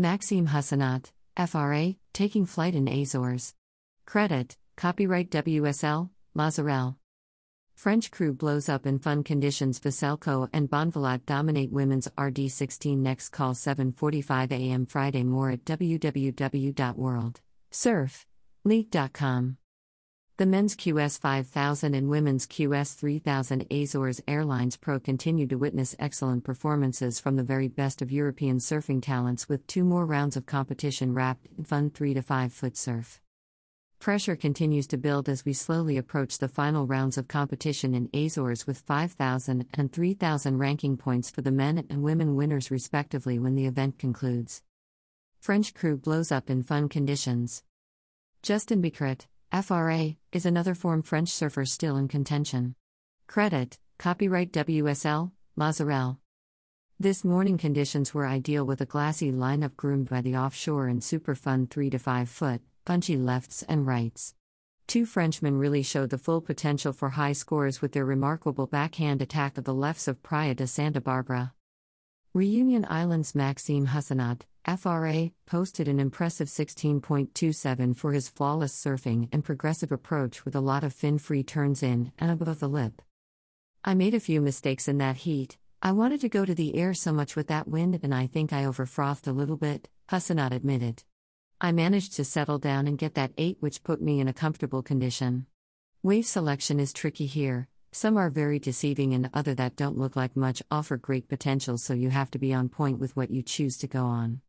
Maxime Huscenot, FRA, taking flight in Azores. Credit, copyright WSL, Masurel. French crew blows up in fun conditions. Veselko and Bonvalot dominate women's RD16. Next call 7:45 a.m. Friday. More at www.worldsurfleague.com. The men's QS 5000 and women's QS 3000 Azores Airlines Pro continue to witness excellent performances from the very best of European surfing talents with two more rounds of competition wrapped in fun 3 to 5 foot surf. Pressure continues to build as we slowly approach the final rounds of competition in Azores with 5,000 and 3,000 ranking points for the men and women winners respectively when the event concludes. French crew blows up in fun conditions. Justin Becret, FRA, is another form French surfer still in contention. Credit, copyright WSL, Masurel. This morning conditions were ideal with a glassy lineup groomed by the offshore and super fun 3 to 5 foot, punchy lefts and rights. Two Frenchmen really showed the full potential for high scores with their remarkable backhand attack of the lefts of Praia de Santa Barbara. Reunion Islands Maxime Huscenot, FRA, posted an impressive 16.27 for his flawless surfing and progressive approach with a lot of fin free turns in and above the lip. I made a few mistakes in that heat. I wanted to go to the air so much with that wind and I think I overfrothed a little bit, Huscenot admitted. I managed to settle down and get that 8, which put me in a comfortable condition. Wave selection is tricky here, some are very deceiving, and other that don't look like much offer great potential, so you have to be on point with what you choose to go on.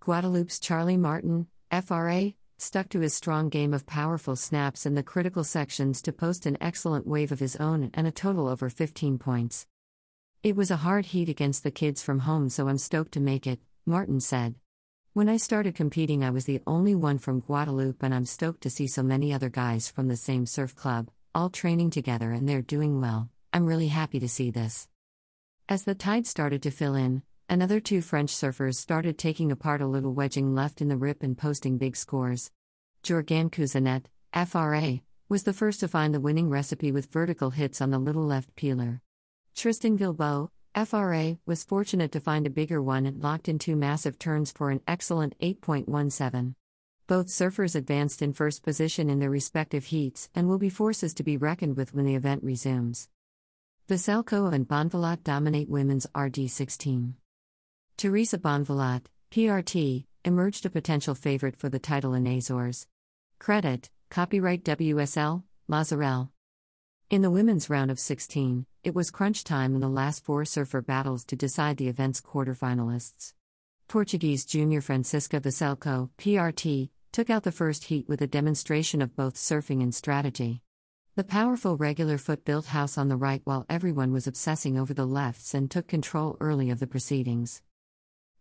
Guadeloupe's Charlie Martin, FRA, stuck to his strong game of powerful snaps in the critical sections to post an excellent wave of his own and a total over 15 points. It was a hard heat against the kids from home, so I'm stoked to make it, Martin said. When I started competing, I was the only one from Guadeloupe, and I'm stoked to see so many other guys from the same surf club, all training together, and they're doing well. I'm really happy to see this. As the tide started to fill in, another two French surfers started taking apart a little wedging left in the rip and posting big scores. Jorgann Couzinet, FRA, was the first to find the winning recipe with vertical hits on the little left peeler. Tristan Guilbaud, FRA was fortunate to find a bigger one and locked in two massive turns for an excellent 8.17. Both surfers advanced in first position in their respective heats and will be forces to be reckoned with when the event resumes. Veselko and Bonvalot dominate women's RD16. Teresa Bonvalot, PRT, emerged a potential favorite for the title in Azores. Credit, copyright WSL, Masurel. In the women's round of 16, it was crunch time in the last four surfer battles to decide the event's quarterfinalists. Portuguese junior Francisca Veselko, PRT, took out the first heat with a demonstration of both surfing and strategy. The powerful regular foot built house on the right while everyone was obsessing over the lefts and took control early of the proceedings.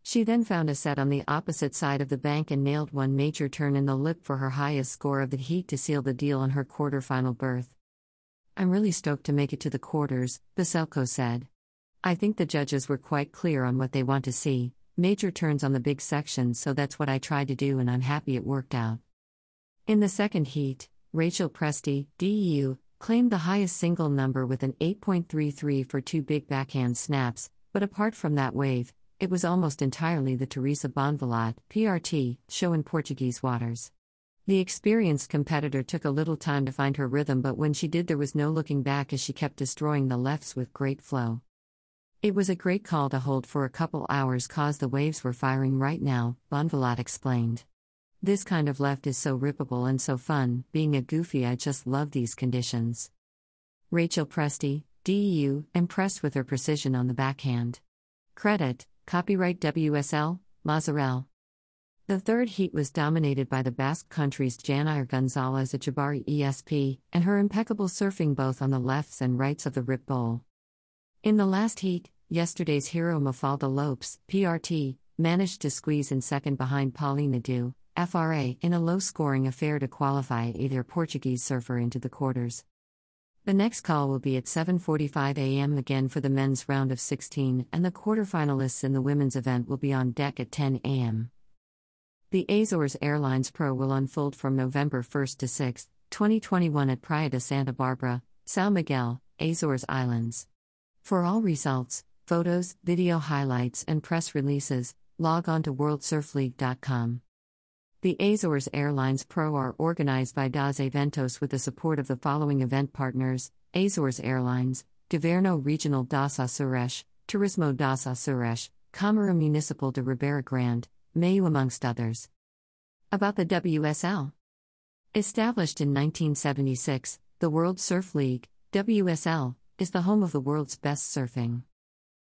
She then found a set on the opposite side of the bank and nailed one major turn in the lip for her highest score of the heat to seal the deal on her quarterfinal berth. I'm really stoked to make it to the quarters, Veselko said. I think the judges were quite clear on what they want to see major turns on the big sections, so that's what I tried to do, and I'm happy it worked out. In the second heat, Rachel Presti, DEU, claimed the highest single number with an 8.33 for two big backhand snaps, but apart from that wave, it was almost entirely the Teresa Bonvalot, PRT, show in Portuguese waters. The experienced competitor took a little time to find her rhythm, but when she did, there was no looking back as she kept destroying the lefts with great flow. It was a great call to hold for a couple hours cause the waves were firing right now, Bonvalot explained. This kind of left is so rippable and so fun, being a goofy, I just love these conditions. Rachel Presti, DEU, impressed with her precision on the backhand. Credit, copyright WSL, Masurel. The third heat was dominated by the Basque country's Janire Gonzalez Etxabarri ESP, and her impeccable surfing both on the lefts and rights of the rip bowl. In the last heat, yesterday's hero Mafalda Lopes, PRT, managed to squeeze in second behind Paulina Du, FRA, in a low scoring affair to qualify either Portuguese surfer into the quarters. The next call will be at 7:45 a.m. again for the men's round of 16 and the quarterfinalists in the women's event will be on deck at 10 a.m. The Azores Airlines Pro will unfold from November 1 to 6, 2021 at Praia de Santa Barbara, São Miguel, Azores Islands. For all results, photos, video highlights, and press releases, log on to worldsurfleague.com. The Azores Airlines Pro are organized by DAS Eventos with the support of the following event partners Azores Airlines, Governo Regional das Açores, Turismo das Açores, Câmara Municipal de Ribeira Grande, Maio, amongst others. About the WSL. Established in 1976, the World Surf League, WSL, is the home of the world's best surfing.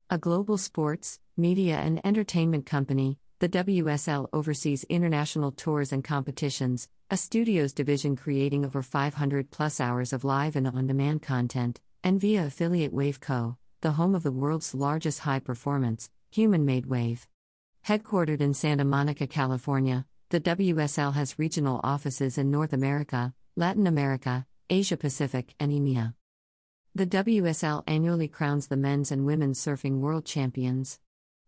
A global sports, media, and entertainment company, the WSL oversees international tours and competitions, a studios division creating over 500 plus hours of live and on demand content, and via affiliate Waveco, the home of the world's largest high performance, human made wave. Headquartered in Santa Monica, California, the WSL has regional offices in North America, Latin America, Asia Pacific, and EMEA. The WSL annually crowns the men's and women's surfing world champions.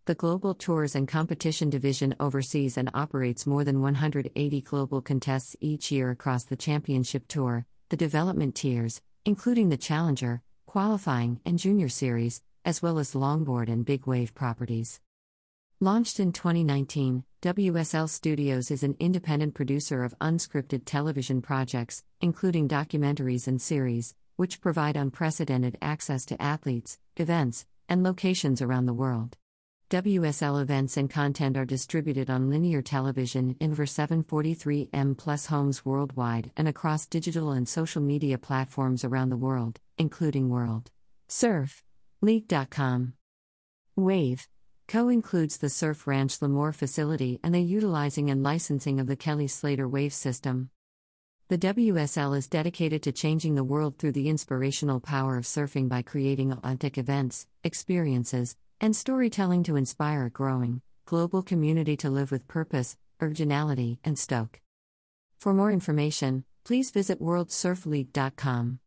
The Global Tours and Competition Division oversees and operates more than 180 global contests each year across the Championship Tour, the development tiers, including the Challenger, Qualifying, and Junior Series, as well as longboard and big wave properties. Launched in 2019, WSL Studios is an independent producer of unscripted television projects, including documentaries and series, which provide unprecedented access to athletes, events, and locations around the world. WSL events and content are distributed on linear television in over 743M plus homes worldwide and across digital and social media platforms around the world, including World Surf League.com. Wave Co includes the Surf Ranch Lemoore facility and the utilizing and licensing of the Kelly Slater Wave system. The WSL is dedicated to changing the world through the inspirational power of surfing by creating authentic events, experiences, and storytelling to inspire a growing, global community to live with purpose, originality, and stoke. For more information, please visit worldsurfleague.com.